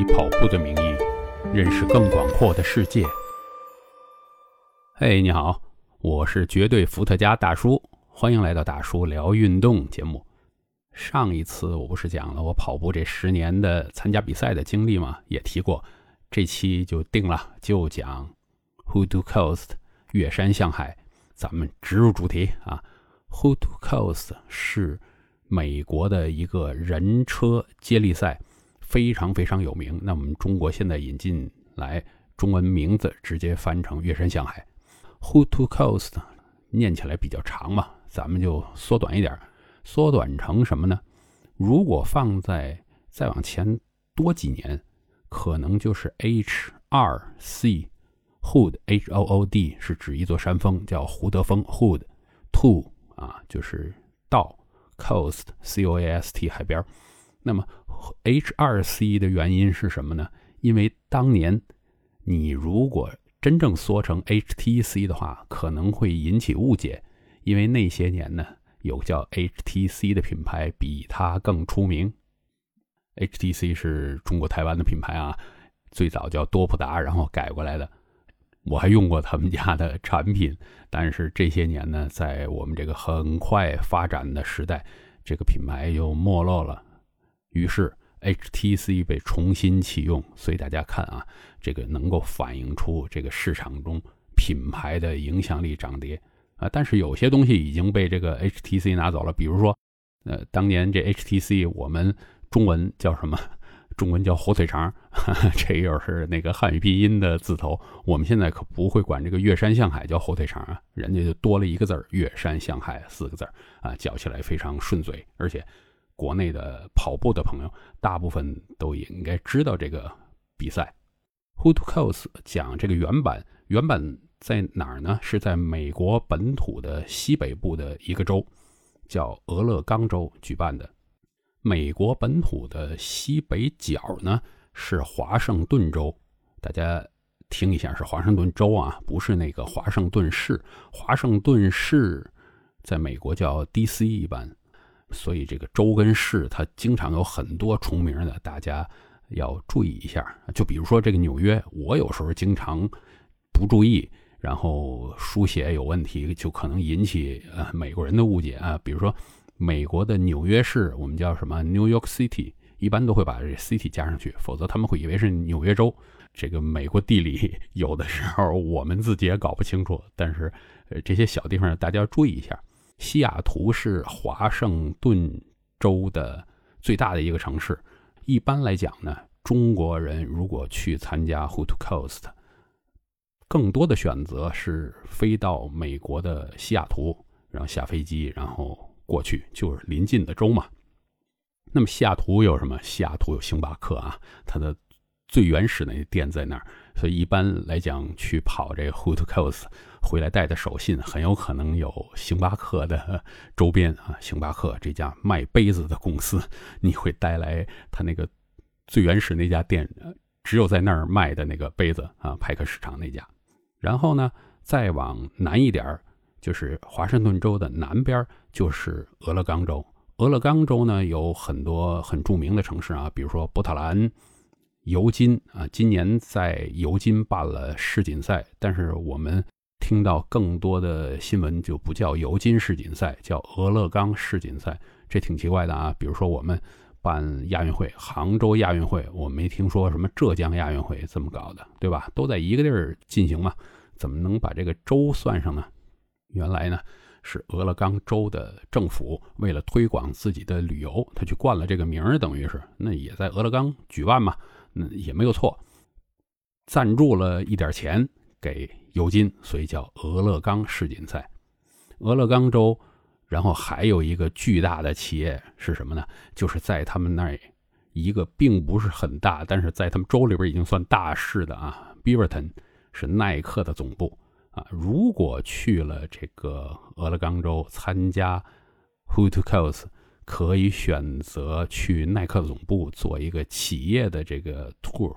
以跑步的名义认识更广阔的世界。嘿，你好，我是绝对伏特加大叔，欢迎来到大叔聊运动节目。上一次我不是讲了我跑步这十年的参加比赛的经历吗？也提过，这期就定了，就讲 Hutu Coast 越山向海。咱们直入主题啊，Hutu Coast 是美国的一个人车接力赛。非常非常有名。那我们中国现在引进来中文名字，直接翻成“月山向海 Who to Coast，念起来比较长嘛，咱们就缩短一点，缩短成什么呢？如果放在再往前多几年，可能就是 H2C Hood，H O O D 是指一座山峰，叫胡德峰 Hood，To 啊就是到 Coast C O A S T 海边那么。H 二 C 的原因是什么呢？因为当年你如果真正缩成 HTC 的话，可能会引起误解。因为那些年呢，有叫 HTC 的品牌比它更出名。HTC 是中国台湾的品牌啊，最早叫多普达，然后改过来的。我还用过他们家的产品，但是这些年呢，在我们这个很快发展的时代，这个品牌又没落了。于是 HTC 被重新启用，所以大家看啊，这个能够反映出这个市场中品牌的影响力涨跌啊。但是有些东西已经被这个 HTC 拿走了，比如说，呃，当年这 HTC 我们中文叫什么？中文叫火腿肠，这又是那个汉语拼音的字头。我们现在可不会管这个“越山向海”叫火腿肠啊，人家就多了一个字儿“越山向海”四个字儿啊，叫起来非常顺嘴，而且。国内的跑步的朋友，大部分都应该知道这个比赛。Hood Coast 讲这个原版，原版在哪儿呢？是在美国本土的西北部的一个州，叫俄勒冈州举办的。美国本土的西北角呢是华盛顿州，大家听一下，是华盛顿州啊，不是那个华盛顿市。华盛顿市在美国叫 DC 一般。所以这个州跟市，它经常有很多重名的，大家要注意一下。就比如说这个纽约，我有时候经常不注意，然后书写有问题，就可能引起呃美国人的误解啊。比如说美国的纽约市，我们叫什么 New York City，一般都会把这 City 加上去，否则他们会以为是纽约州。这个美国地理 有的时候我们自己也搞不清楚，但是呃这些小地方大家要注意一下。西雅图是华盛顿州的最大的一个城市。一般来讲呢，中国人如果去参加 Hood Coast，更多的选择是飞到美国的西雅图，然后下飞机，然后过去，就是临近的州嘛。那么西雅图有什么？西雅图有星巴克啊，它的最原始那店在那儿。所以一般来讲，去跑这 Hood Coast。回来带的手信很有可能有星巴克的周边啊，星巴克这家卖杯子的公司，你会带来他那个最原始那家店，只有在那儿卖的那个杯子啊，派克市场那家。然后呢，再往南一点就是华盛顿州的南边就是俄勒冈州。俄勒冈州呢有很多很著名的城市啊，比如说波特兰、尤金啊，今年在尤金办了世锦赛，但是我们。听到更多的新闻就不叫尤金世锦赛，叫俄勒冈世锦赛，这挺奇怪的啊。比如说我们办亚运会，杭州亚运会，我没听说什么浙江亚运会这么搞的，对吧？都在一个地儿进行嘛，怎么能把这个州算上呢？原来呢是俄勒冈州的政府为了推广自己的旅游，他去冠了这个名儿，等于是那也在俄勒冈举办嘛，那也没有错，赞助了一点钱给。尤金，所以叫俄勒冈世锦赛。俄勒冈州，然后还有一个巨大的企业是什么呢？就是在他们那儿一个并不是很大，但是在他们州里边已经算大市的啊，Beaverton 是耐克的总部啊。如果去了这个俄勒冈州参加 h o o t o c o s 可以选择去耐克总部做一个企业的这个 tour，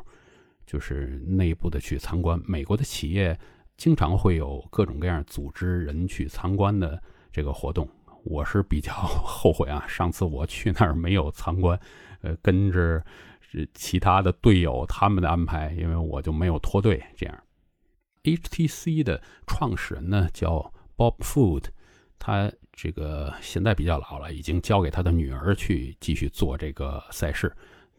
就是内部的去参观美国的企业。经常会有各种各样组织人去参观的这个活动，我是比较后悔啊，上次我去那儿没有参观，呃，跟着是其他的队友他们的安排，因为我就没有脱队。这样，HTC 的创始人呢叫 Bob Food，他这个现在比较老了，已经交给他的女儿去继续做这个赛事。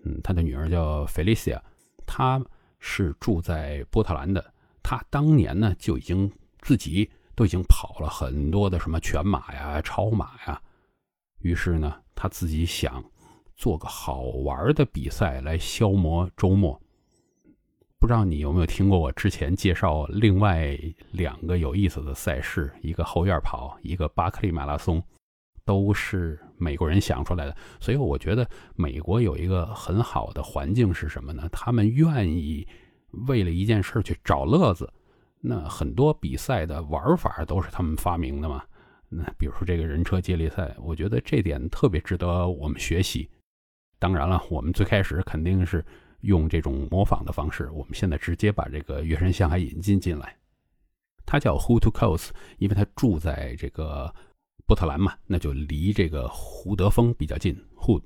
嗯，他的女儿叫 Felicia，他是住在波特兰的。他当年呢就已经自己都已经跑了很多的什么全马呀、超马呀，于是呢他自己想做个好玩的比赛来消磨周末。不知道你有没有听过我之前介绍另外两个有意思的赛事，一个后院跑，一个巴克利马拉松，都是美国人想出来的。所以我觉得美国有一个很好的环境是什么呢？他们愿意。为了一件事去找乐子，那很多比赛的玩法都是他们发明的嘛。那比如说这个人车接力赛，我觉得这点特别值得我们学习。当然了，我们最开始肯定是用这种模仿的方式，我们现在直接把这个月山向海引进进来。他叫 Who to Coast，因为他住在这个波特兰嘛，那就离这个胡德峰比较近。Who，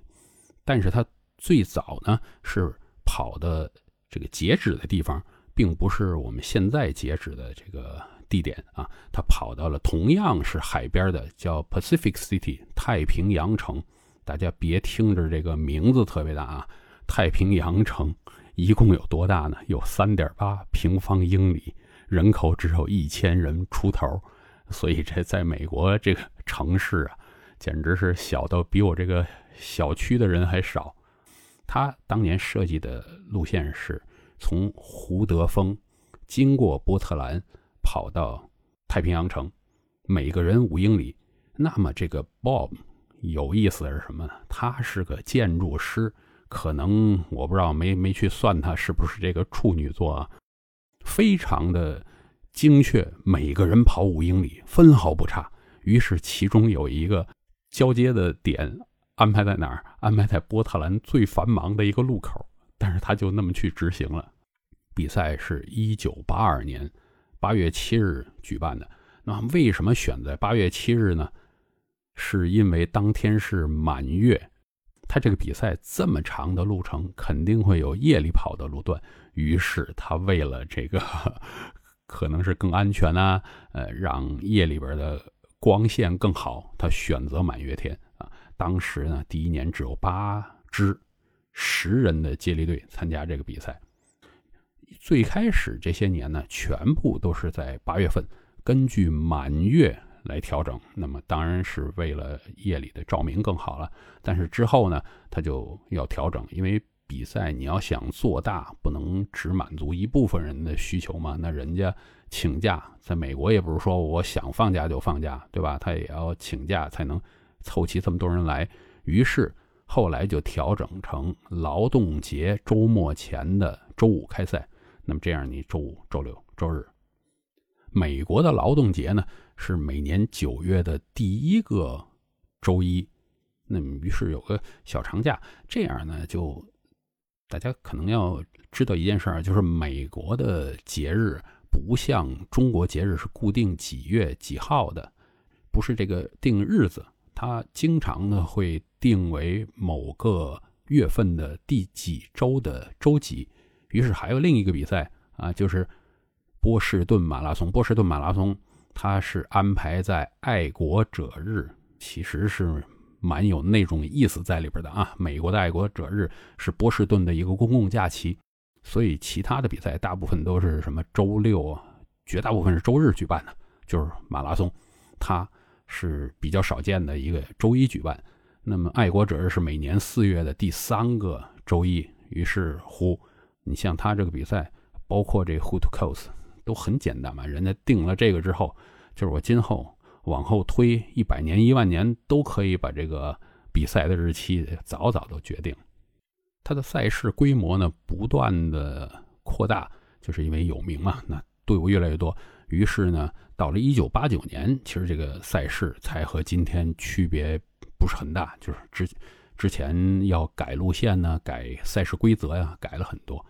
但是他最早呢是跑的。这个截止的地方并不是我们现在截止的这个地点啊，他跑到了同样是海边的叫 Pacific City 太平洋城。大家别听着这个名字特别大啊，太平洋城一共有多大呢？有三点八平方英里，人口只有一千人出头，所以这在美国这个城市啊，简直是小到比我这个小区的人还少。他当年设计的路线是从胡德峰经过波特兰跑到太平洋城，每个人五英里。那么这个 Bob 有意思的是什么呢？他是个建筑师，可能我不知道没没去算他是不是这个处女座啊，非常的精确，每个人跑五英里分毫不差。于是其中有一个交接的点。安排在哪儿？安排在波特兰最繁忙的一个路口，但是他就那么去执行了。比赛是一九八二年八月七日举办的。那为什么选在八月七日呢？是因为当天是满月。他这个比赛这么长的路程，肯定会有夜里跑的路段。于是他为了这个可能是更安全啊，呃，让夜里边的光线更好，他选择满月天。当时呢，第一年只有八支十人的接力队参加这个比赛。最开始这些年呢，全部都是在八月份，根据满月来调整。那么当然是为了夜里的照明更好了。但是之后呢，他就要调整，因为比赛你要想做大，不能只满足一部分人的需求嘛。那人家请假，在美国也不是说我想放假就放假，对吧？他也要请假才能。凑齐这么多人来，于是后来就调整成劳动节周末前的周五开赛。那么这样，你周五、周六、周日，美国的劳动节呢是每年九月的第一个周一。那么于是有个小长假，这样呢就大家可能要知道一件事儿，就是美国的节日不像中国节日是固定几月几号的，不是这个定日子。它经常呢会定为某个月份的第几周的周几，于是还有另一个比赛啊，就是波士顿马拉松。波士顿马拉松它是安排在爱国者日，其实是蛮有那种意思在里边的啊。美国的爱国者日是波士顿的一个公共假期，所以其他的比赛大部分都是什么周六啊，绝大部分是周日举办的，就是马拉松，它。是比较少见的一个周一举办，那么爱国者是每年四月的第三个周一。于是乎，你像他这个比赛，包括这 Who to Coast 都很简单嘛。人家定了这个之后，就是我今后往后推一百年、一万年，都可以把这个比赛的日期早早都决定。他的赛事规模呢，不断的扩大，就是因为有名嘛，那队伍越来越多。于是呢，到了一九八九年，其实这个赛事才和今天区别不是很大，就是之之前要改路线呢，改赛事规则呀，改了很多。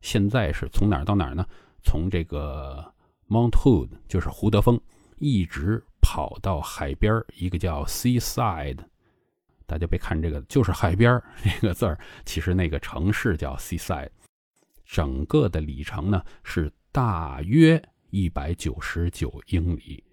现在是从哪儿到哪儿呢？从这个 Mount Hood，就是胡德峰，一直跑到海边一个叫 Seaside。大家别看这个就是海边这个字儿，其实那个城市叫 seaside。整个的里程呢是大约一百九十九英里。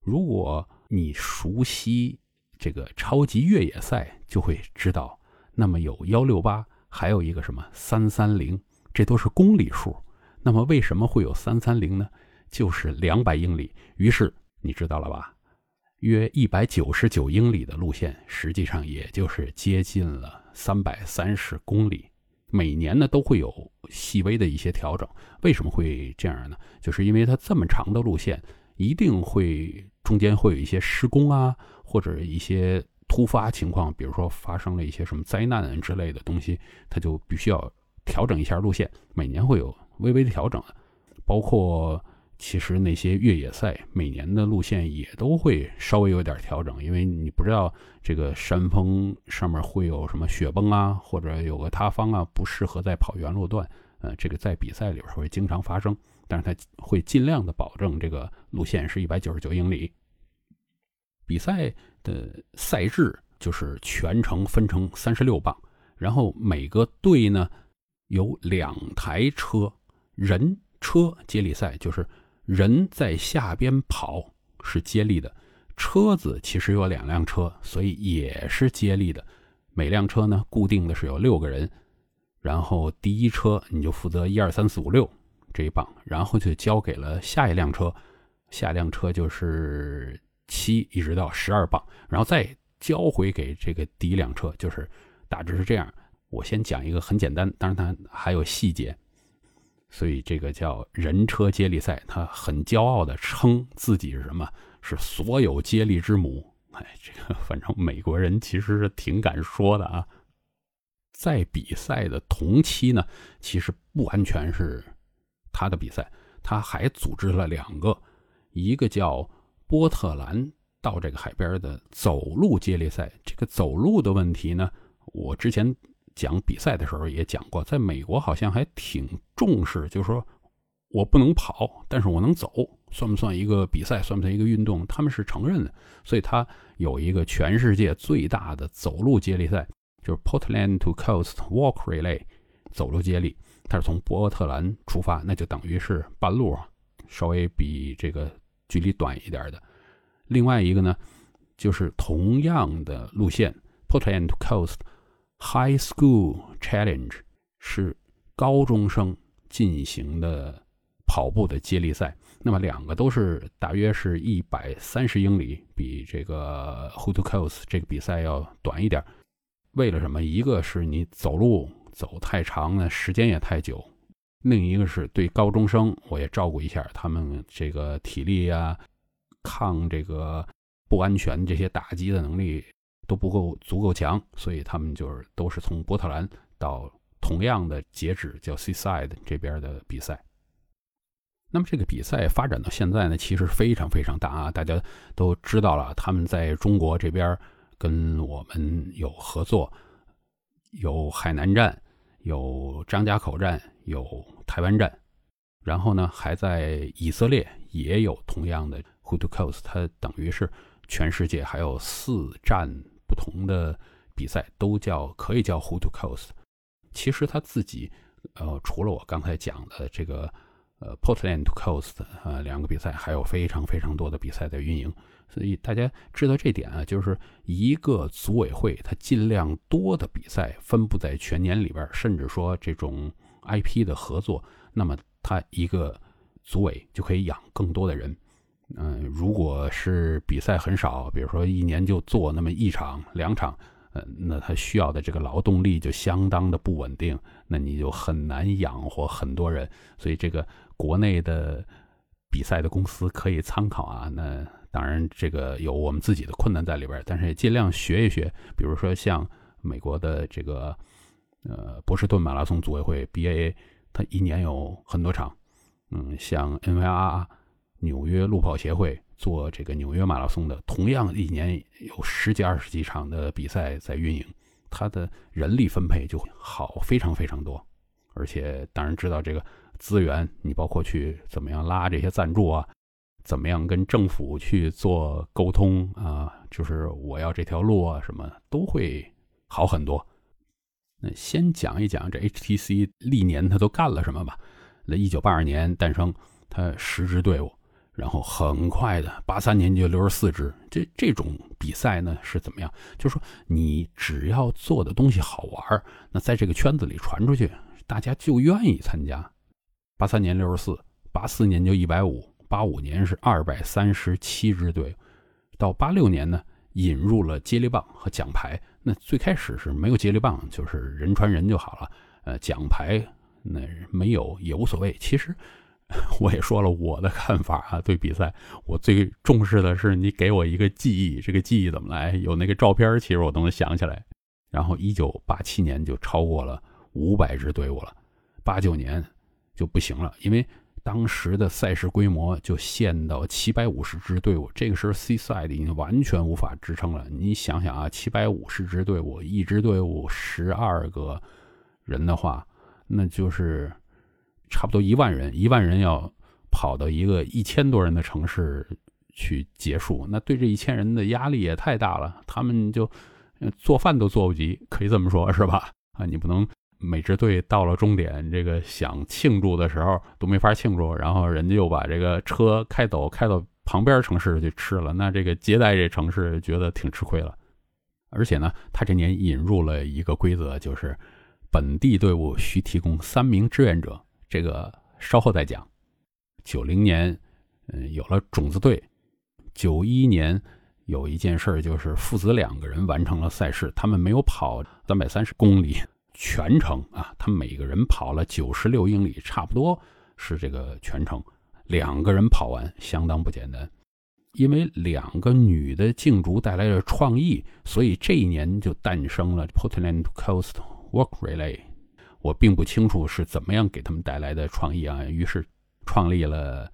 如果你熟悉这个超级越野赛，就会知道，那么有幺六八，还有一个什么三三零，这都是公里数。那么为什么会有三三零呢？就是两百英里。于是你知道了吧？约一百九十九英里的路线，实际上也就是接近了三百三十公里。每年呢都会有细微的一些调整。为什么会这样呢？就是因为它这么长的路线，一定会中间会有一些施工啊，或者一些突发情况，比如说发生了一些什么灾难之类的东西，它就必须要调整一下路线。每年会有微微的调整，包括。其实那些越野赛每年的路线也都会稍微有点调整，因为你不知道这个山峰上面会有什么雪崩啊，或者有个塌方啊，不适合再跑原路段。呃，这个在比赛里边会经常发生，但是它会尽量的保证这个路线是一百九十九英里。比赛的赛制就是全程分成三十六棒，然后每个队呢有两台车，人车接力赛就是。人在下边跑是接力的，车子其实有两辆车，所以也是接力的。每辆车呢，固定的是有六个人，然后第一车你就负责一二三四五六这一棒，然后就交给了下一辆车，下一辆车就是七一直到十二棒，然后再交回给这个第一辆车，就是大致是这样。我先讲一个很简单，当然它还有细节。所以这个叫人车接力赛，他很骄傲的称自己是什么？是所有接力之母。哎，这个反正美国人其实是挺敢说的啊。在比赛的同期呢，其实不完全是他的比赛，他还组织了两个，一个叫波特兰到这个海边的走路接力赛。这个走路的问题呢，我之前。讲比赛的时候也讲过，在美国好像还挺重视，就是说我不能跑，但是我能走，算不算一个比赛？算不算一个运动？他们是承认的，所以他有一个全世界最大的走路接力赛，就是 Portland to Coast Walk Relay 走路接力。它是从波特兰出发，那就等于是半路，稍微比这个距离短一点的。另外一个呢，就是同样的路线，Portland to Coast。High School Challenge 是高中生进行的跑步的接力赛，那么两个都是大约是一百三十英里，比这个 Who to Coast 这个比赛要短一点。为了什么？一个是你走路走太长呢，时间也太久；另一个是对高中生，我也照顾一下他们这个体力啊，抗这个不安全这些打击的能力。都不够足够强，所以他们就是都是从波特兰到同样的截止叫 Seaside 这边的比赛。那么这个比赛发展到现在呢，其实非常非常大啊！大家都知道了，他们在中国这边跟我们有合作，有海南站，有张家口站，有台湾站，然后呢还在以色列也有同样的 Who to Coast，它等于是全世界还有四站。同的比赛都叫可以叫 Who to Coast，其实他自己呃除了我刚才讲的这个呃 Portland to Coast 呃两个比赛，还有非常非常多的比赛在运营，所以大家知道这点啊，就是一个组委会它尽量多的比赛分布在全年里边，甚至说这种 IP 的合作，那么它一个组委就可以养更多的人。嗯，如果是比赛很少，比如说一年就做那么一场、两场，呃，那他需要的这个劳动力就相当的不稳定，那你就很难养活很多人。所以这个国内的比赛的公司可以参考啊。那当然这个有我们自己的困难在里边，但是也尽量学一学。比如说像美国的这个呃波士顿马拉松组委会 BAA，它一年有很多场。嗯，像 NVR。纽约路跑协会做这个纽约马拉松的，同样一年有十几二十几场的比赛在运营，它的人力分配就好非常非常多，而且当然知道这个资源，你包括去怎么样拉这些赞助啊，怎么样跟政府去做沟通啊，就是我要这条路啊，什么都会好很多。那先讲一讲这 HTC 历年它都干了什么吧。那一九八二年诞生，它十支队伍，然后很快的八三年就六十四支。这这种比赛呢是怎么样？就是说你只要做的东西好玩，那在这个圈子里传出去，大家就愿意参加。八三年六十四，八四年就一百五，八五年是二百三十七支队，到八六年呢引入了接力棒和奖牌。那最开始是没有接力棒，就是人传人就好了。呃，奖牌那没有也无所谓。其实 我也说了我的看法啊，对比赛我最重视的是你给我一个记忆，这个记忆怎么来？有那个照片，其实我都能想起来。然后一九八七年就超过了五百支队伍了，八九年就不行了，因为。当时的赛事规模就限到七百五十支队伍，这个时候 C 赛的已经完全无法支撑了。你想想啊，七百五十支队伍，一支队伍十二个人的话，那就是差不多一万人。一万人要跑到一个一千多人的城市去结束，那对这一千人的压力也太大了，他们就做饭都做不及，可以这么说，是吧？啊，你不能。每支队到了终点，这个想庆祝的时候都没法庆祝，然后人家又把这个车开走，开到旁边城市去吃了。那这个接待这城市觉得挺吃亏了。而且呢，他这年引入了一个规则，就是本地队伍需提供三名志愿者。这个稍后再讲。九零年，嗯，有了种子队。九一年有一件事就是父子两个人完成了赛事，他们没有跑三百三十公里。全程啊，他们每个人跑了九十六英里，差不多是这个全程。两个人跑完相当不简单，因为两个女的竞逐带来了创意，所以这一年就诞生了 Portland Coast Walk Relay。我并不清楚是怎么样给他们带来的创意啊，于是创立了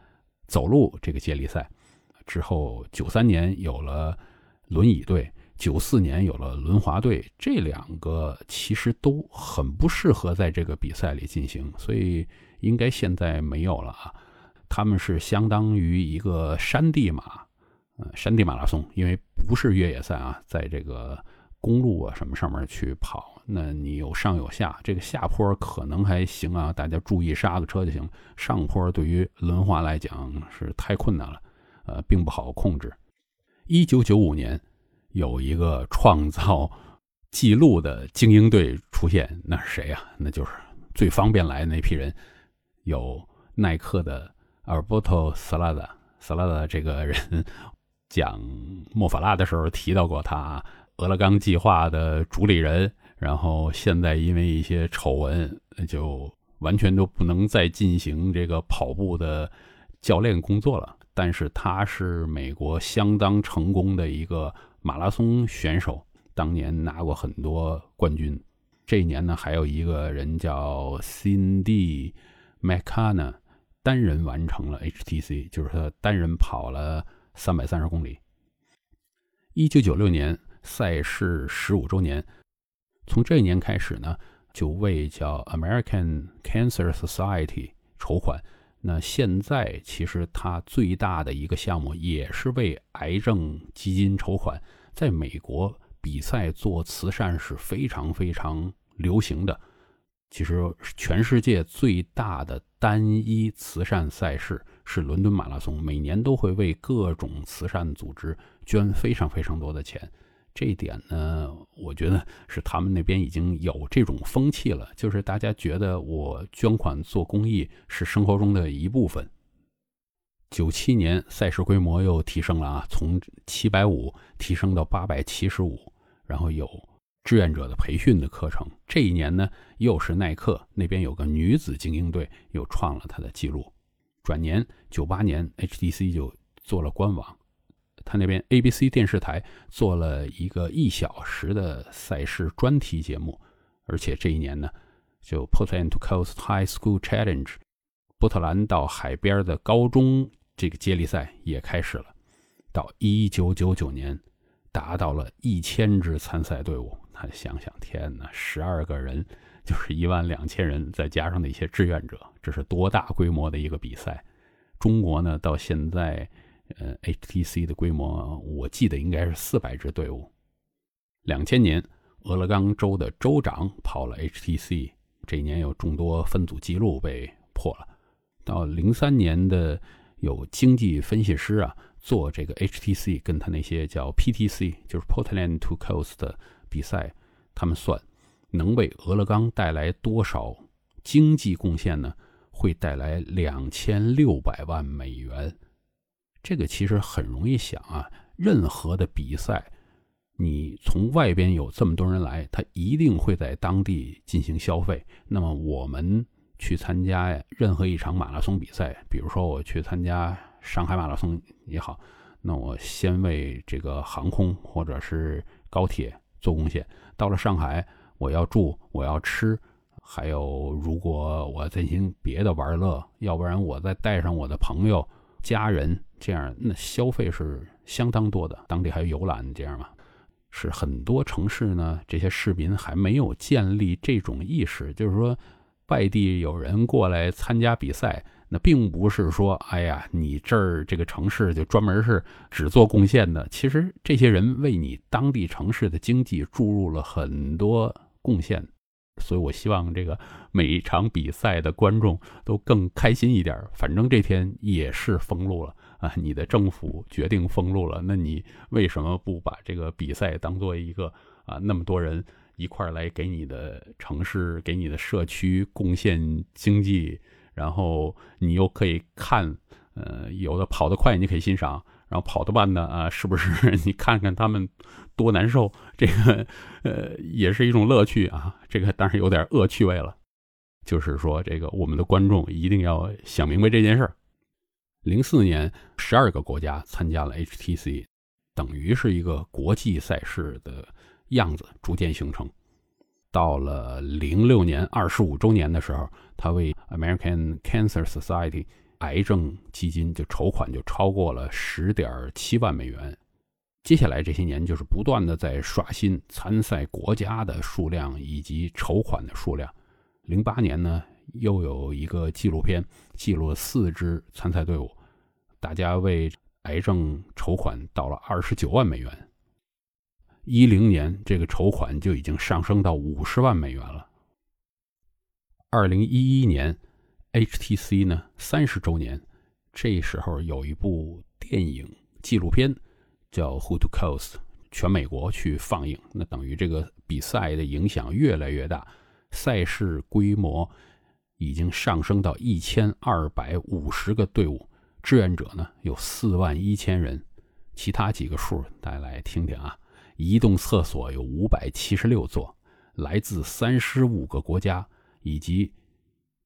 走路这个接力赛。之后九三年有了轮椅队。九四年有了轮滑队，这两个其实都很不适合在这个比赛里进行，所以应该现在没有了啊。他们是相当于一个山地马，呃，山地马拉松，因为不是越野赛啊，在这个公路啊什么上面去跑，那你有上有下，这个下坡可能还行啊，大家注意刹个车就行。上坡对于轮滑来讲是太困难了，呃，并不好控制。一九九五年。有一个创造记录的精英队出现，那是谁呀？那就是最方便来的那批人，有耐克的 Alberto Salada。Salada 这个人讲莫法拉的时候提到过他，俄勒冈计划的主理人，然后现在因为一些丑闻，就完全都不能再进行这个跑步的教练工作了。但是他是美国相当成功的一个。马拉松选手当年拿过很多冠军，这一年呢还有一个人叫 Cindy McCann，单人完成了 HTC，就是他单人跑了三百三十公里。一九九六年赛事十五周年，从这一年开始呢，就为叫 American Cancer Society 筹款。那现在其实它最大的一个项目也是为癌症基金筹款。在美国比赛做慈善是非常非常流行的。其实全世界最大的单一慈善赛事是伦敦马拉松，每年都会为各种慈善组织捐非常非常多的钱。这一点呢，我觉得是他们那边已经有这种风气了，就是大家觉得我捐款做公益是生活中的一部分。九七年赛事规模又提升了啊，从七百五提升到八百七十五，然后有志愿者的培训的课程。这一年呢，又是耐克那边有个女子精英队又创了他的记录。转年九八年，HTC 就做了官网。他那边 ABC 电视台做了一个一小时的赛事专题节目，而且这一年呢，就 Portland Coast High School Challenge，波特兰到海边的高中这个接力赛也开始了。到一九九九年，达到了一千支参赛队伍。他想想，天哪，十二个人就是一万两千人，再加上那些志愿者，这是多大规模的一个比赛？中国呢，到现在。呃，HTC 的规模我记得应该是四百支队伍。两千年，俄勒冈州的州长跑了 HTC，这一年有众多分组记录被破了。到零三年的有经济分析师啊做这个 HTC 跟他那些叫 PTC，就是 Portland to Coast 的比赛，他们算能为俄勒冈带来多少经济贡献呢？会带来两千六百万美元。这个其实很容易想啊，任何的比赛，你从外边有这么多人来，他一定会在当地进行消费。那么我们去参加任何一场马拉松比赛，比如说我去参加上海马拉松也好，那我先为这个航空或者是高铁做贡献。到了上海，我要住，我要吃，还有如果我进行别的玩乐，要不然我再带上我的朋友。家人这样，那消费是相当多的。当地还有游览这样嘛？是很多城市呢，这些市民还没有建立这种意识，就是说，外地有人过来参加比赛，那并不是说，哎呀，你这儿这个城市就专门是只做贡献的。其实这些人为你当地城市的经济注入了很多贡献。所以，我希望这个每一场比赛的观众都更开心一点。反正这天也是封路了啊，你的政府决定封路了，那你为什么不把这个比赛当做一个啊，那么多人一块来给你的城市、给你的社区贡献经济，然后你又可以看，呃，有的跑得快，你可以欣赏。然后跑得慢呢啊，是不是？你看看他们多难受，这个呃也是一种乐趣啊。这个当然有点恶趣味了。就是说，这个我们的观众一定要想明白这件事儿。零四年，十二个国家参加了 HTC，等于是一个国际赛事的样子逐渐形成。到了零六年二十五周年的时候，他为 American Cancer Society。癌症基金就筹款就超过了十点七万美元。接下来这些年就是不断的在刷新参赛国家的数量以及筹款的数量。零八年呢，又有一个纪录片记录了四支参赛队伍，大家为癌症筹款到了二十九万美元。一零年这个筹款就已经上升到五十万美元了。二零一一年。HTC 呢三十周年，这时候有一部电影纪录片叫《Who to Coast》，全美国去放映。那等于这个比赛的影响越来越大，赛事规模已经上升到一千二百五十个队伍，志愿者呢有四万一千人。其他几个数大家来听听啊，移动厕所有五百七十六座，来自三十五个国家以及。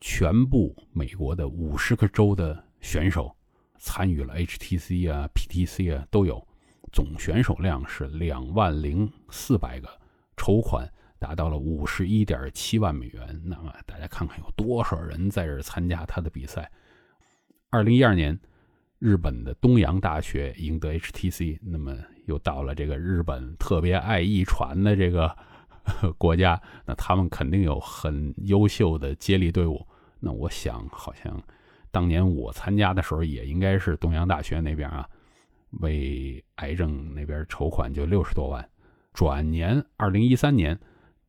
全部美国的五十个州的选手参与了 HTC 啊、PTC 啊都有，总选手量是两万零四百个，筹款达到了五十一点七万美元。那么大家看看有多少人在这参加他的比赛？二零一二年，日本的东洋大学赢得 HTC，那么又到了这个日本特别爱遗传的这个。国家，那他们肯定有很优秀的接力队伍。那我想，好像当年我参加的时候，也应该是东洋大学那边啊，为癌症那边筹款就六十多万。转年，二零一三年，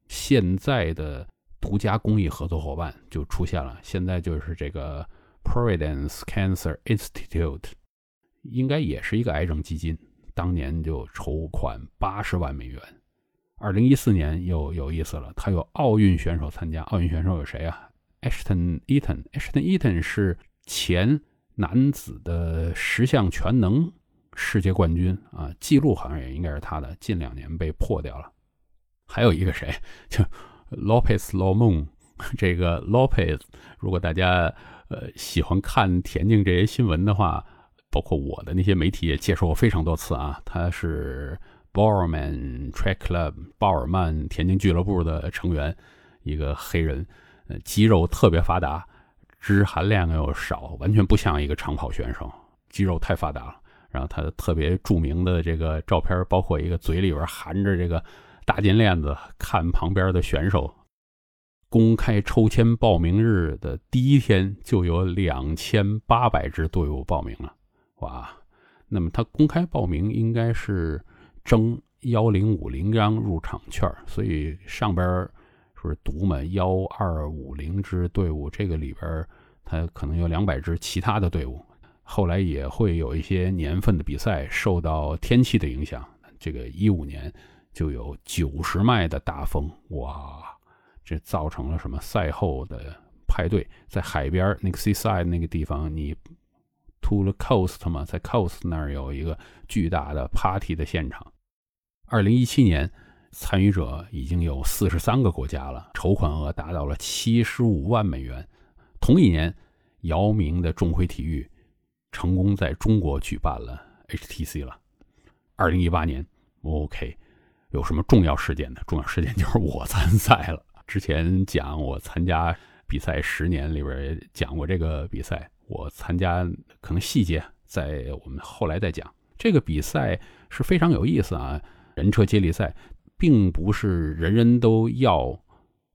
现在的独家公益合作伙伴就出现了。现在就是这个 Providence Cancer Institute，应该也是一个癌症基金，当年就筹款八十万美元。二零一四年又有意思了，他有奥运选手参加。奥运选手有谁啊？Ashton Eaton，Ashton Eaton 是前男子的十项全能世界冠军啊，记录好像也应该是他的，近两年被破掉了。还有一个谁，就 Lopez Lomon，这个 Lopez，如果大家呃喜欢看田径这些新闻的话，包括我的那些媒体也介绍过非常多次啊，他是。Borman Track Club 鲍尔曼田径俱乐部的成员，一个黑人，呃，肌肉特别发达，脂含量又少，完全不像一个长跑选手，肌肉太发达了。然后他特别著名的这个照片，包括一个嘴里边含着这个大金链子，看旁边的选手。公开抽签报名日的第一天，就有两千八百支队伍报名了，哇！那么他公开报名应该是征幺零五零张入场券，所以上边是读嘛幺二五零支队伍，这个里边它可能有两百支其他的队伍。后来也会有一些年份的比赛受到天气的影响，这个一五年就有九十迈的大风，哇，这造成了什么？赛后的派对在海边那个 seaside 那个地方，你 to the coast 嘛，在 coast 那儿有一个巨大的 party 的现场。二零一七年参与者已经有四十三个国家了，筹款额达到了七十五万美元。同一年，姚明的众辉体育。成功在中国举办了 HTC 了。二零一八年，OK，有什么重要事件呢？重要事件就是我参赛了。之前讲我参加比赛十年里边也讲过这个比赛，我参加可能细节在我们后来再讲。这个比赛是非常有意思啊，人车接力赛，并不是人人都要。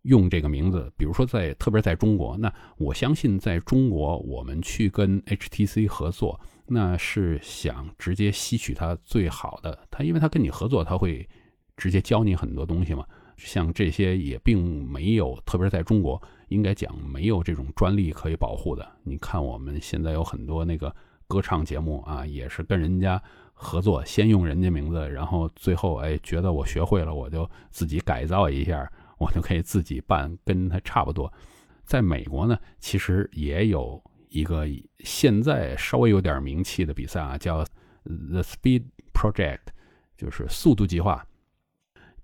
用这个名字，比如说在特别在中国，那我相信在中国，我们去跟 HTC 合作，那是想直接吸取它最好的。他因为他跟你合作，他会直接教你很多东西嘛。像这些也并没有，特别在中国，应该讲没有这种专利可以保护的。你看我们现在有很多那个歌唱节目啊，也是跟人家合作，先用人家名字，然后最后哎觉得我学会了，我就自己改造一下。我就可以自己办，跟他差不多。在美国呢，其实也有一个现在稍微有点名气的比赛啊，叫 The Speed Project，就是速度计划。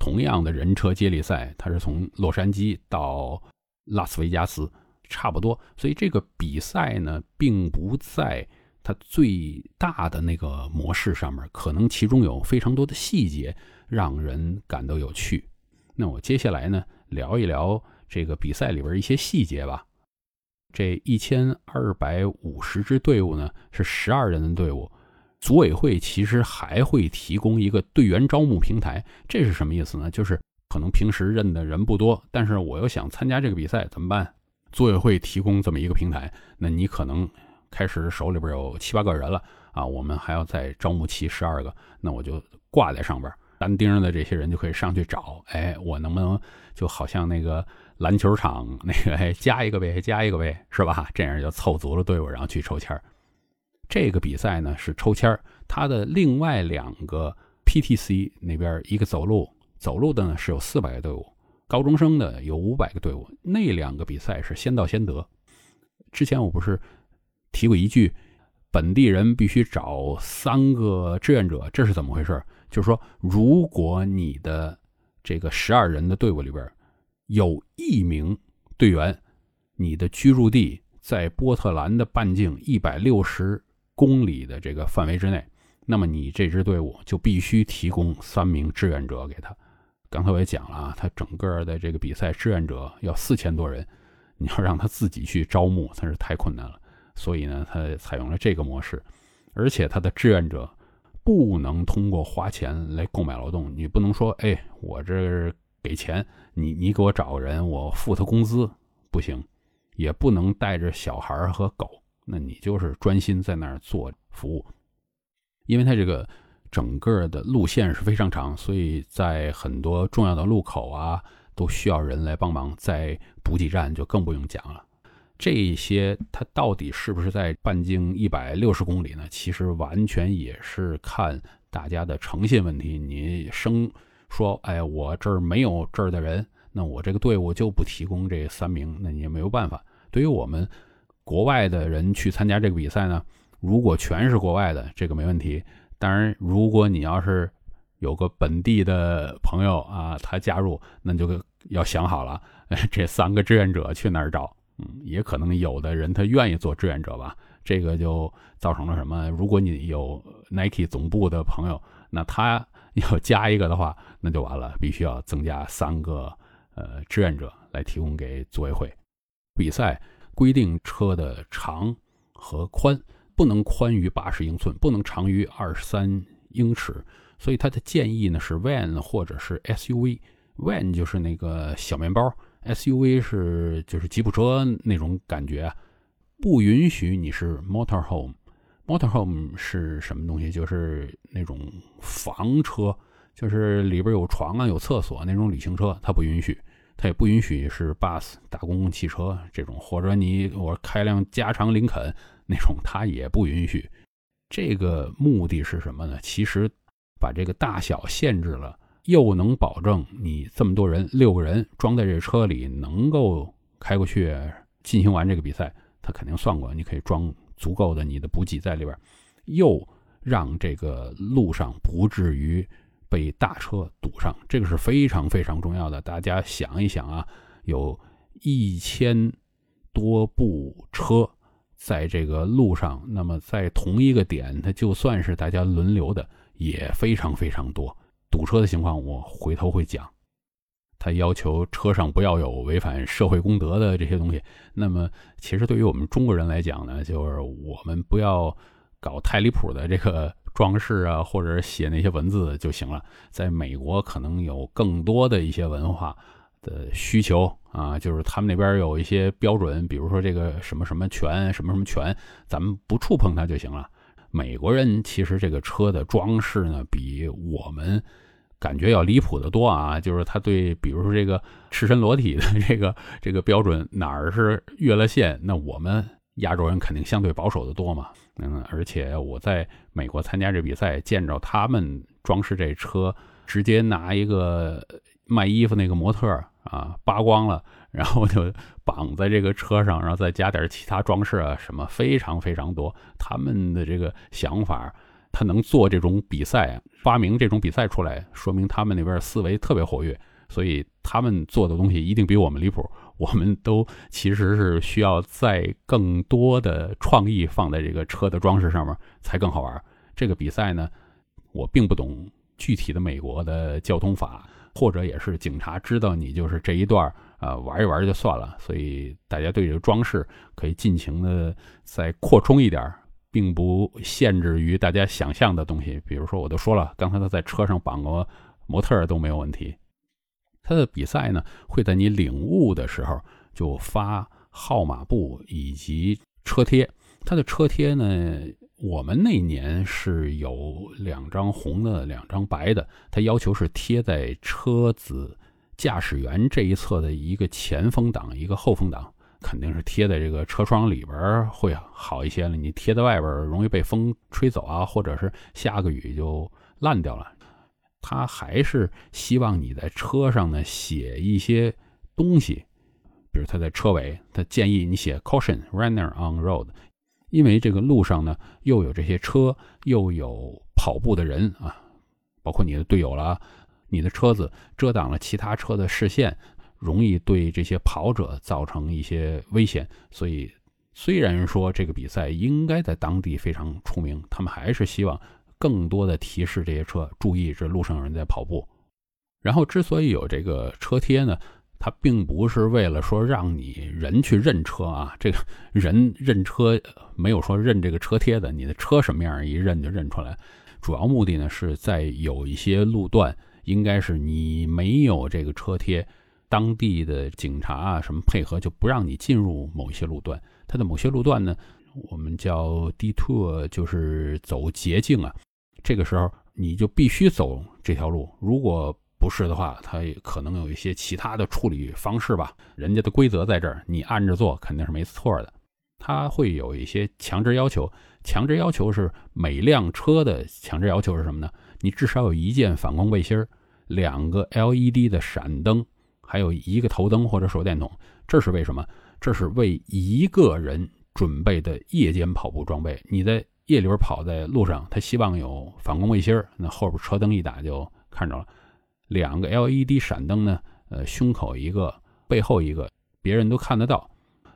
同样的人车接力赛，它是从洛杉矶到拉斯维加斯，差不多。所以这个比赛呢，并不在它最大的那个模式上面，可能其中有非常多的细节让人感到有趣。那我接下来呢，聊一聊这个比赛里边一些细节吧。这一千二百五十支队伍呢，是十二人的队伍。组委会其实还会提供一个队员招募平台，这是什么意思呢？就是可能平时认的人不多，但是我又想参加这个比赛，怎么办？组委会提供这么一个平台，那你可能开始手里边有七八个人了啊，我们还要再招募齐十二个，那我就挂在上边。单丁的这些人就可以上去找，哎，我能不能就好像那个篮球场那个，哎，加一个呗，加一个呗，是吧？这样就凑足了队伍，然后去抽签这个比赛呢是抽签它的另外两个 PTC 那边一个走路走路的呢是有四百个队伍，高中生的有五百个队伍。那两个比赛是先到先得。之前我不是提过一句，本地人必须找三个志愿者，这是怎么回事？就是说，如果你的这个十二人的队伍里边有一名队员，你的居住地在波特兰的半径一百六十公里的这个范围之内，那么你这支队伍就必须提供三名志愿者给他。刚才我也讲了啊，他整个的这个比赛志愿者要四千多人，你要让他自己去招募，他是太困难了。所以呢，他采用了这个模式，而且他的志愿者。不能通过花钱来购买劳动，你不能说，哎，我这给钱，你你给我找个人，我付他工资，不行，也不能带着小孩和狗，那你就是专心在那儿做服务，因为他这个整个的路线是非常长，所以在很多重要的路口啊，都需要人来帮忙，在补给站就更不用讲了。这些它到底是不是在半径一百六十公里呢？其实完全也是看大家的诚信问题。你生说，哎，我这儿没有这儿的人，那我这个队伍就不提供这三名，那你也没有办法。对于我们国外的人去参加这个比赛呢，如果全是国外的，这个没问题。当然，如果你要是有个本地的朋友啊，他加入，那就要想好了，这三个志愿者去哪儿找。嗯，也可能有的人他愿意做志愿者吧，这个就造成了什么？如果你有 Nike 总部的朋友，那他 要加一个的话，那就完了，必须要增加三个呃志愿者来提供给组委会。比赛规定车的长和宽不能宽于八十英寸，不能长于二十三英尺，所以他的建议呢是 van 或者是 SUV，van 就是那个小面包。SUV 是就是吉普车那种感觉，不允许你是 motorhome。Motorhome 是什么东西？就是那种房车，就是里边有床啊、有厕所那种旅行车，它不允许。它也不允许是 bus 大公共汽车这种，或者你我开辆加长林肯那种，它也不允许。这个目的是什么呢？其实把这个大小限制了，又能保证你这么多人六个人装在这车里能够开过去进行完这个比赛。他肯定算过，你可以装足够的你的补给在里边，又让这个路上不至于。被大车堵上，这个是非常非常重要的。大家想一想啊，有一千多部车在这个路上，那么在同一个点，它就算是大家轮流的，也非常非常多。堵车的情况，我回头会讲。他要求车上不要有违反社会公德的这些东西。那么，其实对于我们中国人来讲呢，就是我们不要搞太离谱的这个。装饰啊，或者写那些文字就行了。在美国，可能有更多的一些文化的需求啊，就是他们那边有一些标准，比如说这个什么什么权，什么什么权，咱们不触碰它就行了。美国人其实这个车的装饰呢，比我们感觉要离谱的多啊。就是他对，比如说这个赤身裸体的这个这个标准哪儿是越了线，那我们。亚洲人肯定相对保守的多嘛，嗯，而且我在美国参加这比赛，见着他们装饰这车，直接拿一个卖衣服那个模特啊扒光了，然后就绑在这个车上，然后再加点其他装饰啊什么，非常非常多。他们的这个想法，他能做这种比赛，发明这种比赛出来，说明他们那边思维特别活跃，所以他们做的东西一定比我们离谱。我们都其实是需要在更多的创意放在这个车的装饰上面才更好玩。这个比赛呢，我并不懂具体的美国的交通法，或者也是警察知道你就是这一段儿啊玩一玩就算了，所以大家对这个装饰可以尽情的再扩充一点，并不限制于大家想象的东西。比如说，我都说了，刚才他在车上绑个模特都没有问题。他的比赛呢，会在你领悟的时候就发号码布以及车贴。他的车贴呢，我们那年是有两张红的，两张白的。他要求是贴在车子驾驶员这一侧的一个前风挡，一个后风挡，肯定是贴在这个车窗里边会好一些了。你贴在外边容易被风吹走啊，或者是下个雨就烂掉了。他还是希望你在车上呢写一些东西，比如他在车尾，他建议你写 “caution runner on road”，因为这个路上呢又有这些车，又有跑步的人啊，包括你的队友了，你的车子遮挡了其他车的视线，容易对这些跑者造成一些危险。所以，虽然说这个比赛应该在当地非常出名，他们还是希望。更多的提示这些车注意，这路上有人在跑步。然后，之所以有这个车贴呢，它并不是为了说让你人去认车啊，这个人认车没有说认这个车贴的，你的车什么样一认就认出来。主要目的呢，是在有一些路段，应该是你没有这个车贴，当地的警察啊什么配合就不让你进入某一些路段。它的某些路段呢，我们叫 detour，就是走捷径啊。这个时候你就必须走这条路，如果不是的话，它可能有一些其他的处理方式吧。人家的规则在这儿，你按着做肯定是没错的。它会有一些强制要求，强制要求是每辆车的强制要求是什么呢？你至少有一件反光背心儿两个 LED 的闪灯，还有一个头灯或者手电筒。这是为什么？这是为一个人准备的夜间跑步装备。你在夜里边跑在路上，他希望有反光背心儿。那后边车灯一打就看着了，两个 LED 闪灯呢，呃，胸口一个，背后一个，别人都看得到，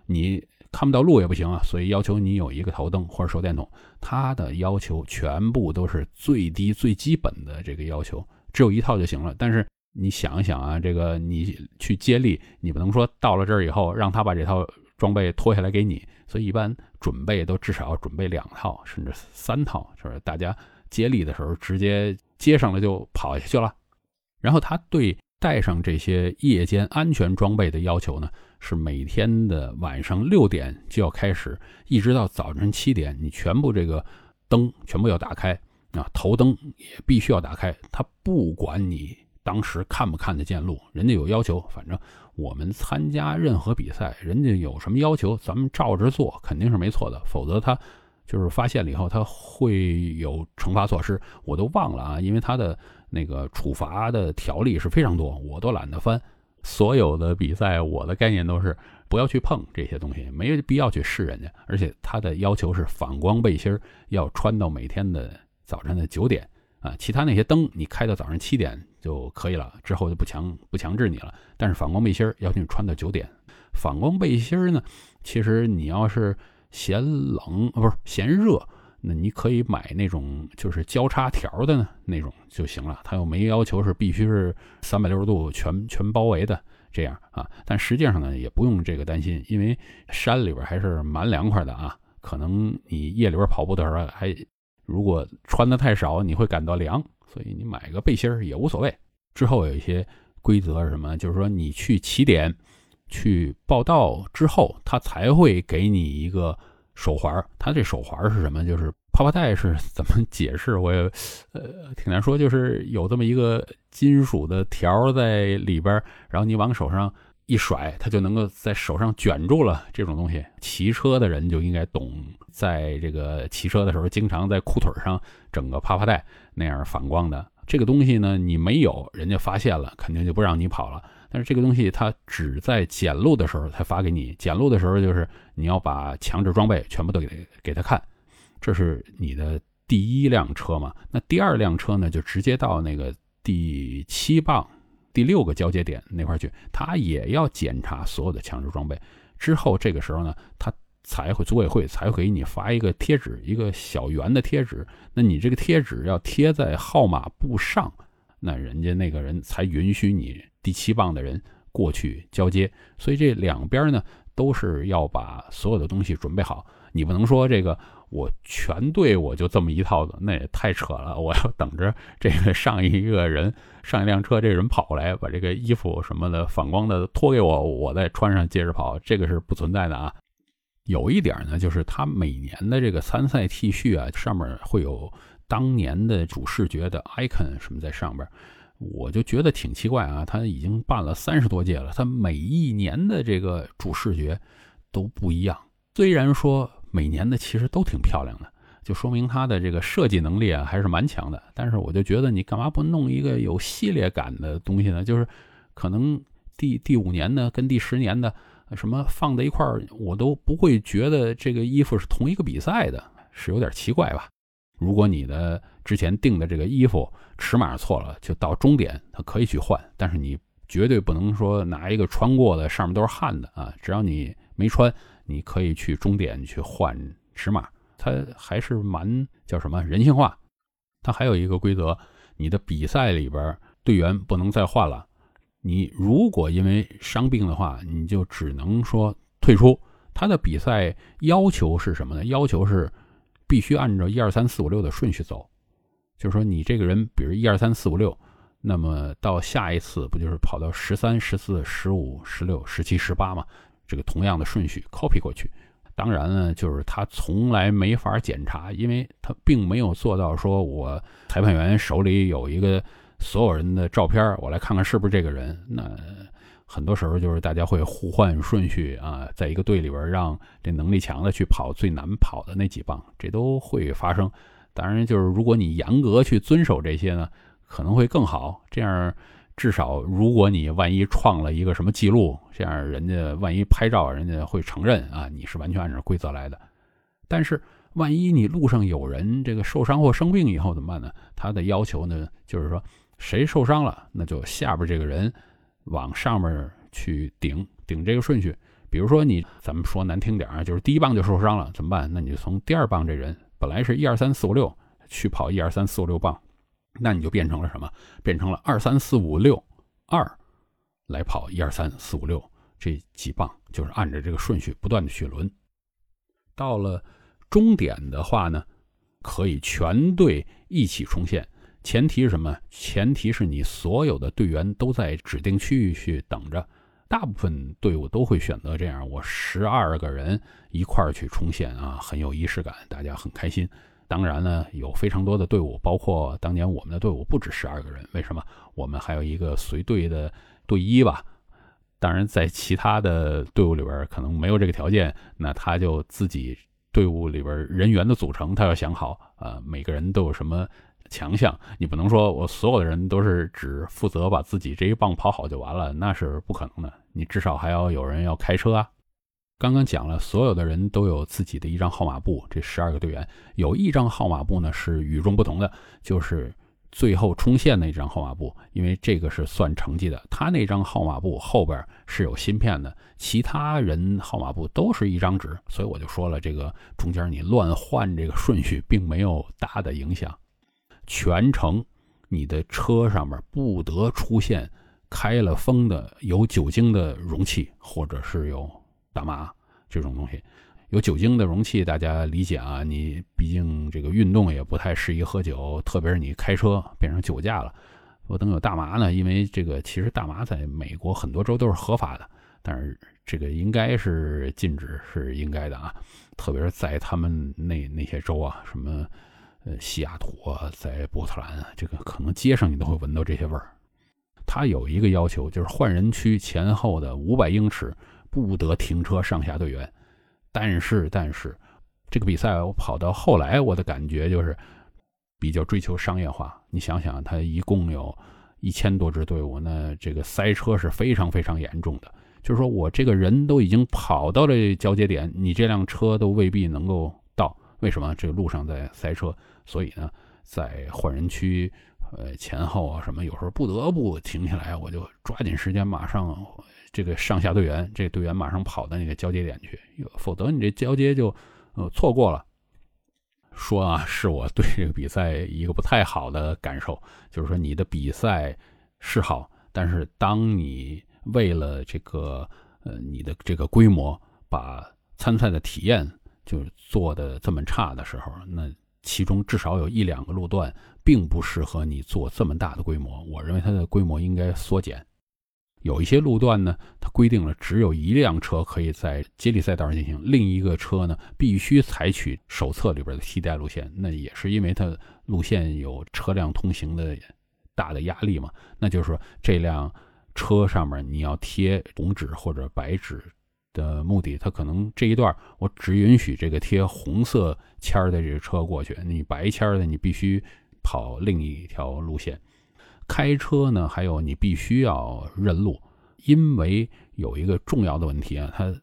你看不到路也不行啊。所以要求你有一个头灯或者手电筒。他的要求全部都是最低最基本的这个要求，只有一套就行了。但是你想一想啊，这个你去接力，你不能说到了这儿以后让他把这套装备脱下来给你。所以一般准备都至少要准备两套，甚至三套，就是大家接力的时候直接接上了就跑下去了。然后他对带上这些夜间安全装备的要求呢，是每天的晚上六点就要开始，一直到早晨七点，你全部这个灯全部要打开啊，头灯也必须要打开。他不管你当时看不看得见路，人家有要求。反正我们参加任何比赛，人家有什么要求，咱们照着做肯定是没错的。否则他就是发现了以后，他会有惩罚措施。我都忘了啊，因为他的那个处罚的条例是非常多，我都懒得翻。所有的比赛，我的概念都是不要去碰这些东西，没有必要去试人家。而且他的要求是反光背心要穿到每天的早晨的九点啊，其他那些灯你开到早上七点就可以了，之后就不强不强制你了。但是反光背心要求你穿到九点。反光背心呢，其实你要是嫌冷不是嫌热。那你可以买那种就是交叉条的呢那种就行了，它又没要求是必须是三百六十度全全包围的这样啊。但实际上呢，也不用这个担心，因为山里边还是蛮凉快的啊。可能你夜里边跑步的时候还如果穿的太少，你会感到凉，所以你买个背心也无所谓。之后有一些规则是什么？就是说你去起点去报道之后，他才会给你一个。手环，它这手环是什么？就是泡泡带是怎么解释？我也呃挺难说。就是有这么一个金属的条在里边，然后你往手上一甩，它就能够在手上卷住了。这种东西，骑车的人就应该懂。在这个骑车的时候，经常在裤腿上整个泡泡带那样反光的这个东西呢，你没有，人家发现了，肯定就不让你跑了。但是这个东西它只在检路的时候才发给你，检路的时候就是你要把强制装备全部都给给他看，这是你的第一辆车嘛？那第二辆车呢，就直接到那个第七棒、第六个交接点那块去，他也要检查所有的强制装备。之后这个时候呢，他才会组委会才会给你发一个贴纸，一个小圆的贴纸。那你这个贴纸要贴在号码布上，那人家那个人才允许你。第七棒的人过去交接，所以这两边呢都是要把所有的东西准备好。你不能说这个我全队我就这么一套的，那也太扯了。我要等着这个上一个人上一辆车，这人跑过来把这个衣服什么的反光的脱给我，我再穿上接着跑，这个是不存在的啊。有一点呢，就是他每年的这个参赛 T 恤啊，上面会有当年的主视觉的 icon 什么在上边。我就觉得挺奇怪啊，他已经办了三十多届了，他每一年的这个主视觉都不一样。虽然说每年的其实都挺漂亮的，就说明他的这个设计能力啊还是蛮强的。但是我就觉得你干嘛不弄一个有系列感的东西呢？就是可能第第五年呢跟第十年的什么放在一块儿，我都不会觉得这个衣服是同一个比赛的，是有点奇怪吧？如果你的之前订的这个衣服尺码错了，就到终点他可以去换，但是你绝对不能说拿一个穿过的上面都是汗的啊！只要你没穿，你可以去终点去换尺码，它还是蛮叫什么人性化。它还有一个规则，你的比赛里边队员不能再换了。你如果因为伤病的话，你就只能说退出。他的比赛要求是什么呢？要求是。必须按照一二三四五六的顺序走，就是说你这个人，比如一二三四五六，那么到下一次不就是跑到十三、十四、十五、十六、十七、十八嘛？这个同样的顺序 copy 过去。当然呢，就是他从来没法检查，因为他并没有做到说我裁判员手里有一个所有人的照片，我来看看是不是这个人。那。很多时候就是大家会互换顺序啊，在一个队里边让这能力强的去跑最难跑的那几棒，这都会发生。当然，就是如果你严格去遵守这些呢，可能会更好。这样至少如果你万一创了一个什么记录，这样人家万一拍照，人家会承认啊，你是完全按照规则来的。但是万一你路上有人这个受伤或生病以后怎么办呢？他的要求呢，就是说谁受伤了，那就下边这个人。往上面去顶顶这个顺序，比如说你咱们说难听点啊，就是第一棒就受伤了，怎么办？那你就从第二棒这人本来是一二三四五六去跑一二三四五六棒，那你就变成了什么？变成了二三四五六二来跑一二三四五六这几棒，就是按照这个顺序不断的去轮。到了终点的话呢，可以全队一起冲线。前提是什么？前提是你所有的队员都在指定区域去等着。大部分队伍都会选择这样，我十二个人一块儿去冲线啊，很有仪式感，大家很开心。当然呢，有非常多的队伍，包括当年我们的队伍不止十二个人。为什么？我们还有一个随队的队医吧。当然，在其他的队伍里边可能没有这个条件，那他就自己队伍里边人员的组成，他要想好啊，每个人都有什么强项。你不能说我所有的人都是只负责把自己这一棒跑好就完了，那是不可能的。你至少还要有人要开车啊。刚刚讲了，所有的人都有自己的一张号码布。这十二个队员有一张号码布呢，是与众不同的，就是最后冲线那张号码布，因为这个是算成绩的。他那张号码布后边是有芯片的，其他人号码布都是一张纸，所以我就说了，这个中间你乱换这个顺序，并没有大的影响。全程你的车上面不得出现开了封的有酒精的容器，或者是有。大麻这种东西，有酒精的容器，大家理解啊。你毕竟这个运动也不太适宜喝酒，特别是你开车变成酒驾了。我等有大麻呢，因为这个其实大麻在美国很多州都是合法的，但是这个应该是禁止是应该的啊。特别是在他们那那些州啊，什么呃西雅图，在波特兰，这个可能街上你都会闻到这些味儿。他有一个要求，就是换人区前后的五百英尺。不得停车上下队员，但是但是，这个比赛我跑到后来，我的感觉就是比较追求商业化。你想想，他一共有一千多支队伍，那这个塞车是非常非常严重的。就是说我这个人都已经跑到了交接点，你这辆车都未必能够到。为什么？这个路上在塞车，所以呢，在换人区呃前后啊什么，有时候不得不停下来，我就抓紧时间马上。这个上下队员，这队员马上跑到那个交接点去，否则你这交接就呃错过了。说啊，是我对这个比赛一个不太好的感受，就是说你的比赛是好，但是当你为了这个呃你的这个规模，把参赛的体验就做的这么差的时候，那其中至少有一两个路段并不适合你做这么大的规模。我认为它的规模应该缩减。有一些路段呢，它规定了只有一辆车可以在接力赛道上进行，另一个车呢必须采取手册里边的替代路线。那也是因为它路线有车辆通行的大的压力嘛。那就是说，这辆车上面你要贴红纸或者白纸的目的，它可能这一段我只允许这个贴红色签儿的这个车过去，你白签儿的你必须跑另一条路线。开车呢，还有你必须要认路，因为有一个重要的问题啊，它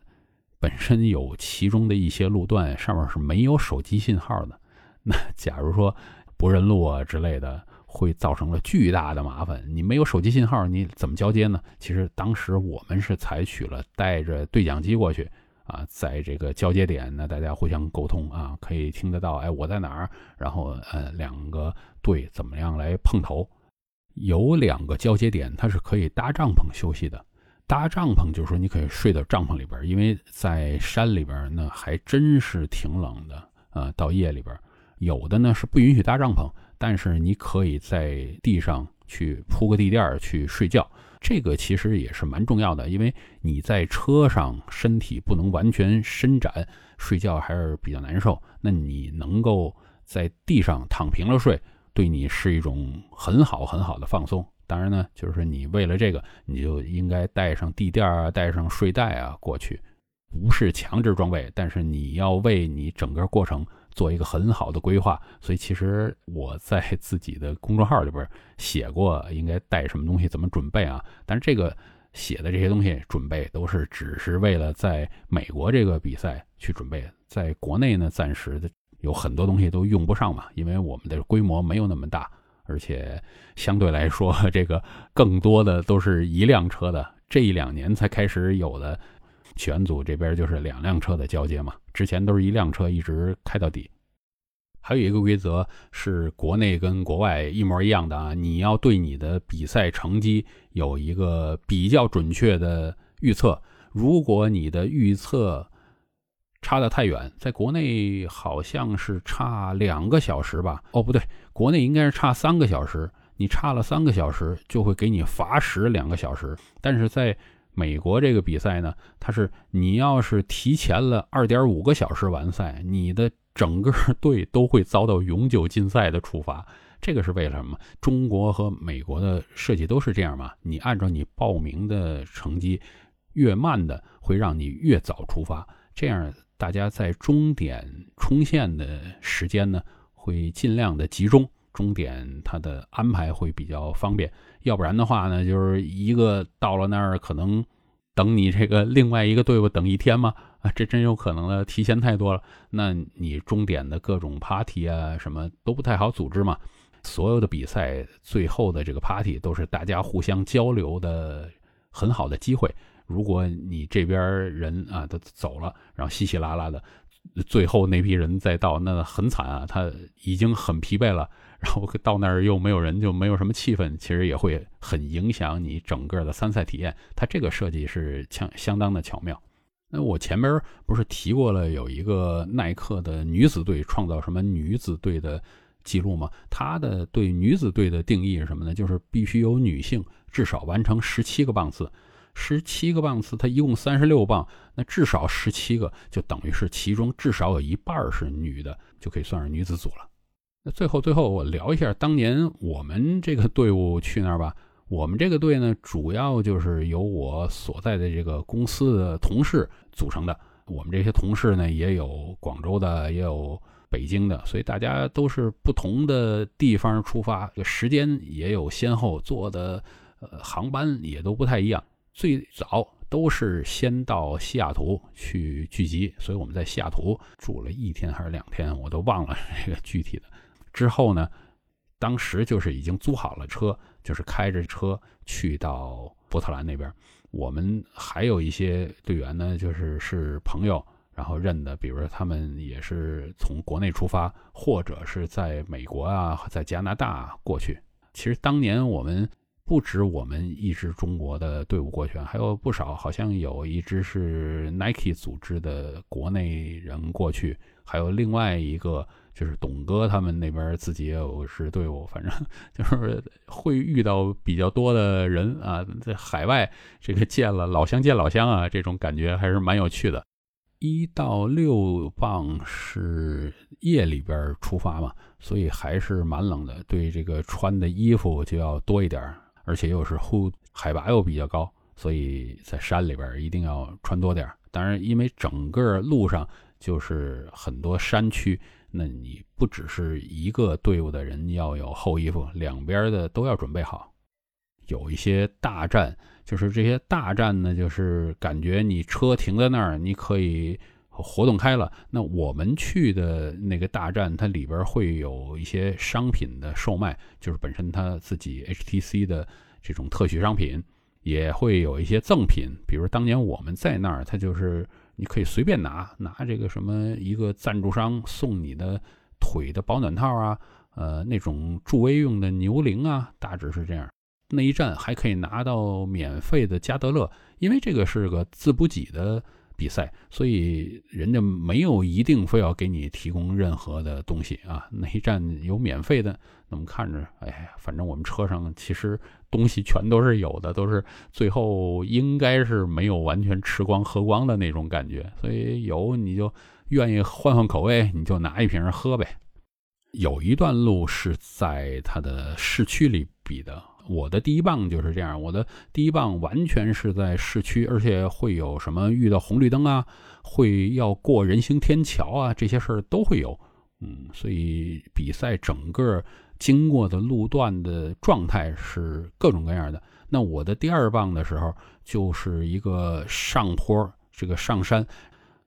本身有其中的一些路段上面是没有手机信号的。那假如说不认路啊之类的，会造成了巨大的麻烦。你没有手机信号，你怎么交接呢？其实当时我们是采取了带着对讲机过去啊，在这个交接点呢，大家互相沟通啊，可以听得到，哎，我在哪儿？然后呃，两个队怎么样来碰头？有两个交接点，它是可以搭帐篷休息的。搭帐篷就是说，你可以睡到帐篷里边，因为在山里边那还真是挺冷的啊。到夜里边，有的呢是不允许搭帐篷，但是你可以在地上去铺个地垫儿去睡觉。这个其实也是蛮重要的，因为你在车上身体不能完全伸展，睡觉还是比较难受。那你能够在地上躺平了睡。对你是一种很好很好的放松。当然呢，就是你为了这个，你就应该带上地垫啊，带上睡袋啊过去，不是强制装备，但是你要为你整个过程做一个很好的规划。所以其实我在 自己的公众号里边写过应该带什么东西，怎么准备啊。但是这个写的这些东西准备都是只是为了在美国这个比赛去准备，在国内呢暂时的。有很多东西都用不上嘛，因为我们的规模没有那么大，而且相对来说，这个更多的都是一辆车的。这一两年才开始有的，全组这边就是两辆车的交接嘛，之前都是一辆车一直开到底。还有一个规则是国内跟国外一模一样的啊，你要对你的比赛成绩有一个比较准确的预测，如果你的预测。差得太远，在国内好像是差两个小时吧？哦，不对，国内应该是差三个小时。你差了三个小时，就会给你罚时两个小时。但是在美国这个比赛呢，它是你要是提前了二点五个小时完赛，你的整个队都会遭到永久禁赛的处罚。这个是为了什么？中国和美国的设计都是这样嘛？你按照你报名的成绩越慢的，会让你越早出发，这样大家在终点冲线的时间呢，会尽量的集中。终点它的安排会比较方便，要不然的话呢，就是一个到了那儿可能等你这个另外一个队伍等一天嘛，啊，这真有可能的，提前太多了，那你终点的各种 party 啊什么都不太好组织嘛。所有的比赛最后的这个 party 都是大家互相交流的很好的机会。如果你这边人啊都走了，然后稀稀拉拉的，最后那批人再到，那很惨啊，他已经很疲惫了。然后到那儿又没有人，就没有什么气氛，其实也会很影响你整个的参赛体验。它这个设计是相相当的巧妙。那我前边不是提过了，有一个耐克的女子队创造什么女子队的记录吗？它的对女子队的定义是什么呢？就是必须有女性至少完成十七个棒次，十七个棒次，它一共三十六棒，那至少十七个，就等于是其中至少有一半是女的，就可以算是女子组了。那最后，最后我聊一下当年我们这个队伍去那儿吧。我们这个队呢，主要就是由我所在的这个公司的同事组成的。我们这些同事呢，也有广州的，也有北京的，所以大家都是不同的地方出发，这时间也有先后，坐的呃航班也都不太一样。最早都是先到西雅图去聚集，所以我们在西雅图住了一天还是两天，我都忘了这个具体的。之后呢，当时就是已经租好了车，就是开着车去到波特兰那边。我们还有一些队员呢，就是是朋友，然后认的，比如说他们也是从国内出发，或者是在美国啊，在加拿大过去。其实当年我们不止我们一支中国的队伍过去，还有不少，好像有一支是 Nike 组织的国内人过去，还有另外一个。就是董哥他们那边自己也有支队伍，反正 就是会遇到比较多的人啊，在海外这个见了老乡见老乡啊，这种感觉还是蛮有趣的。一到六磅是夜里边出发嘛，所以还是蛮冷的，对这个穿的衣服就要多一点，而且又是呼海拔又比较高，所以在山里边一定要穿多点。当然，因为整个路上就是很多山区。那你不只是一个队伍的人要有厚衣服，两边的都要准备好。有一些大战，就是这些大战呢，就是感觉你车停在那儿，你可以活动开了。那我们去的那个大站，它里边会有一些商品的售卖，就是本身它自己 HTC 的这种特许商品，也会有一些赠品，比如当年我们在那儿，它就是。你可以随便拿拿这个什么一个赞助商送你的腿的保暖套啊，呃那种助威用的牛铃啊，大致是这样。那一站还可以拿到免费的加德乐，因为这个是个自补给的。比赛，所以人家没有一定非要给你提供任何的东西啊。那一站有免费的，那么看着，哎，反正我们车上其实东西全都是有的，都是最后应该是没有完全吃光喝光的那种感觉。所以有你就愿意换换口味，你就拿一瓶喝呗。有一段路是在它的市区里比的。我的第一棒就是这样，我的第一棒完全是在市区，而且会有什么遇到红绿灯啊，会要过人行天桥啊，这些事儿都会有。嗯，所以比赛整个经过的路段的状态是各种各样的。那我的第二棒的时候，就是一个上坡，这个上山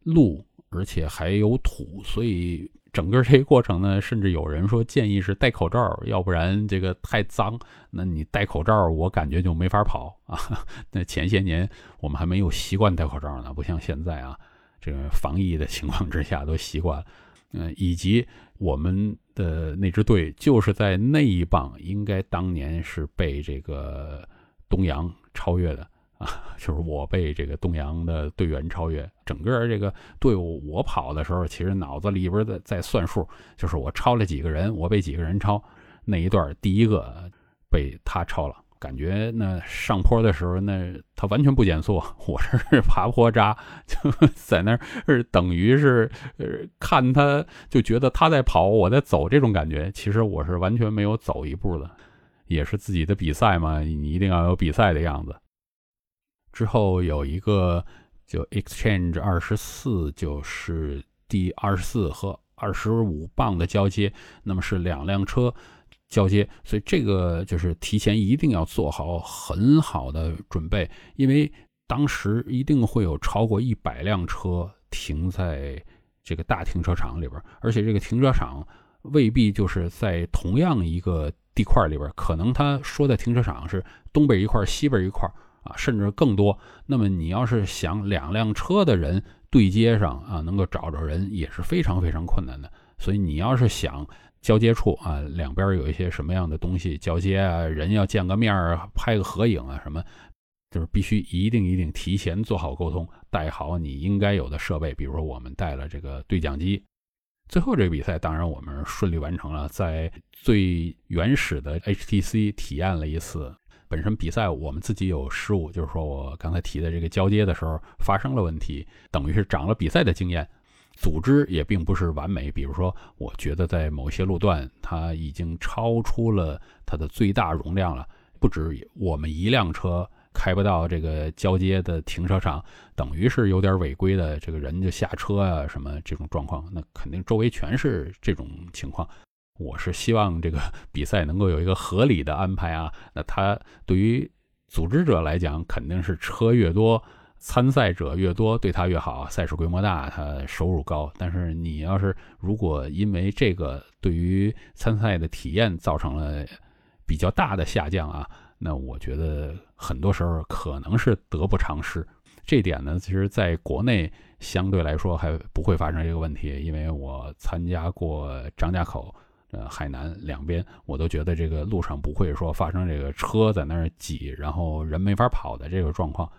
路，而且还有土，所以。整个这个过程呢，甚至有人说建议是戴口罩，要不然这个太脏。那你戴口罩，我感觉就没法跑啊。那前些年我们还没有习惯戴口罩呢，不像现在啊，这个防疫的情况之下都习惯。嗯，以及我们的那支队就是在那一棒，应该当年是被这个东阳超越的。啊，就是我被这个东阳的队员超越，整个这个队伍我跑的时候，其实脑子里边在在算数，就是我超了几个人，我被几个人超，那一段第一个被他超了，感觉那上坡的时候，那他完全不减速，我这是爬坡渣，就 在那儿等于是看他就觉得他在跑，我在走这种感觉。其实我是完全没有走一步的，也是自己的比赛嘛，你一定要有比赛的样子。之后有一个就 Exchange 二十四，就是第二十四和二十五磅的交接，那么是两辆车。交接，所以这个就是提前一定要做好很好的准备，因为当时一定会有超过一百辆车停在这个大停车场里边，而且这个停车场未必就是在同样一个地块里边，可能他说的停车场是东北一块、西边一块啊，甚至更多。那么你要是想两辆车的人对接上啊，能够找着人也是非常非常困难的。所以你要是想。交接处啊，两边有一些什么样的东西交接啊？人要见个面儿，拍个合影啊，什么，就是必须一定一定提前做好沟通，带好你应该有的设备。比如说，我们带了这个对讲机。最后这个比赛，当然我们顺利完成了，在最原始的 HTC 体验了一次。本身比赛我们自己有失误，就是说我刚才提的这个交接的时候发生了问题，等于是长了比赛的经验。组织也并不是完美，比如说，我觉得在某些路段，它已经超出了它的最大容量了，不止我们一辆车开不到这个交接的停车场，等于是有点违规的，这个人就下车啊，什么这种状况，那肯定周围全是这种情况。我是希望这个 比赛能够有一个合理的安排啊，那他对于组织者来讲，肯定是车越多。参赛者越多，对他越好，赛事规模大，他收入高。但是你要是如果因为这个对于参赛的体验造成了比较大的下降啊，那我觉得很多时候可能是得不偿失。这点呢，其实在国内相对来说还不会发生这个问题，因为我参加过张家口、呃海南两边，我都觉得这个路上不会说发生这个车在那儿挤，然后人没法跑的这个状况。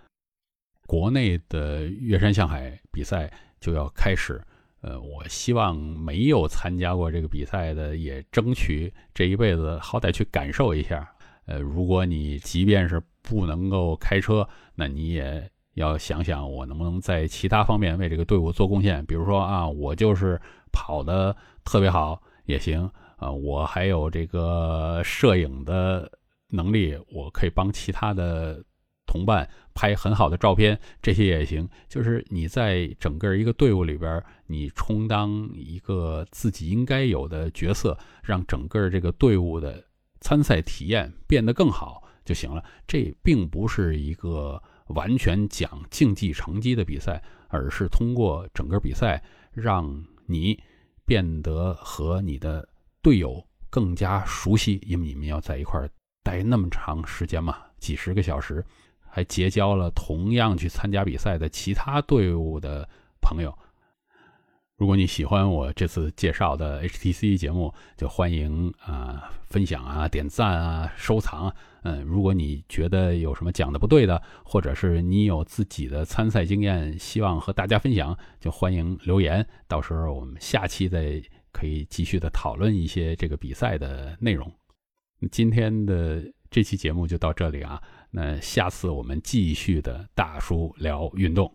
国内的越山向海比赛就要开始，呃，我希望没有参加过这个比赛的，也争取这一辈子好歹去感受一下。呃，如果你即便是不能够开车，那你也要想想，我能不能在其他方面为这个队伍做贡献。比如说啊，我就是跑的特别好也行啊，我还有这个摄影的能力，我可以帮其他的。同伴拍很好的照片，这些也行。就是你在整个一个队伍里边，你充当一个自己应该有的角色，让整个这个队伍的参赛体验变得更好就行了。这并不是一个完全讲竞技成绩的比赛，而是通过整个比赛让你变得和你的队友更加熟悉，因为你们要在一块儿待那么长时间嘛，几十个小时。还结交了同样去参加比赛的其他队伍的朋友。如果你喜欢我这次介绍的 HTC 节目，就欢迎啊分享啊、点赞啊、收藏。嗯，如果你觉得有什么讲的不对的，或者是你有自己的参赛经验，希望和大家分享，就欢迎留言。到时候我们下期再可以继续的讨论一些这个比赛的内容。今天的这期节目就到这里啊。那下次我们继续的大叔聊运动。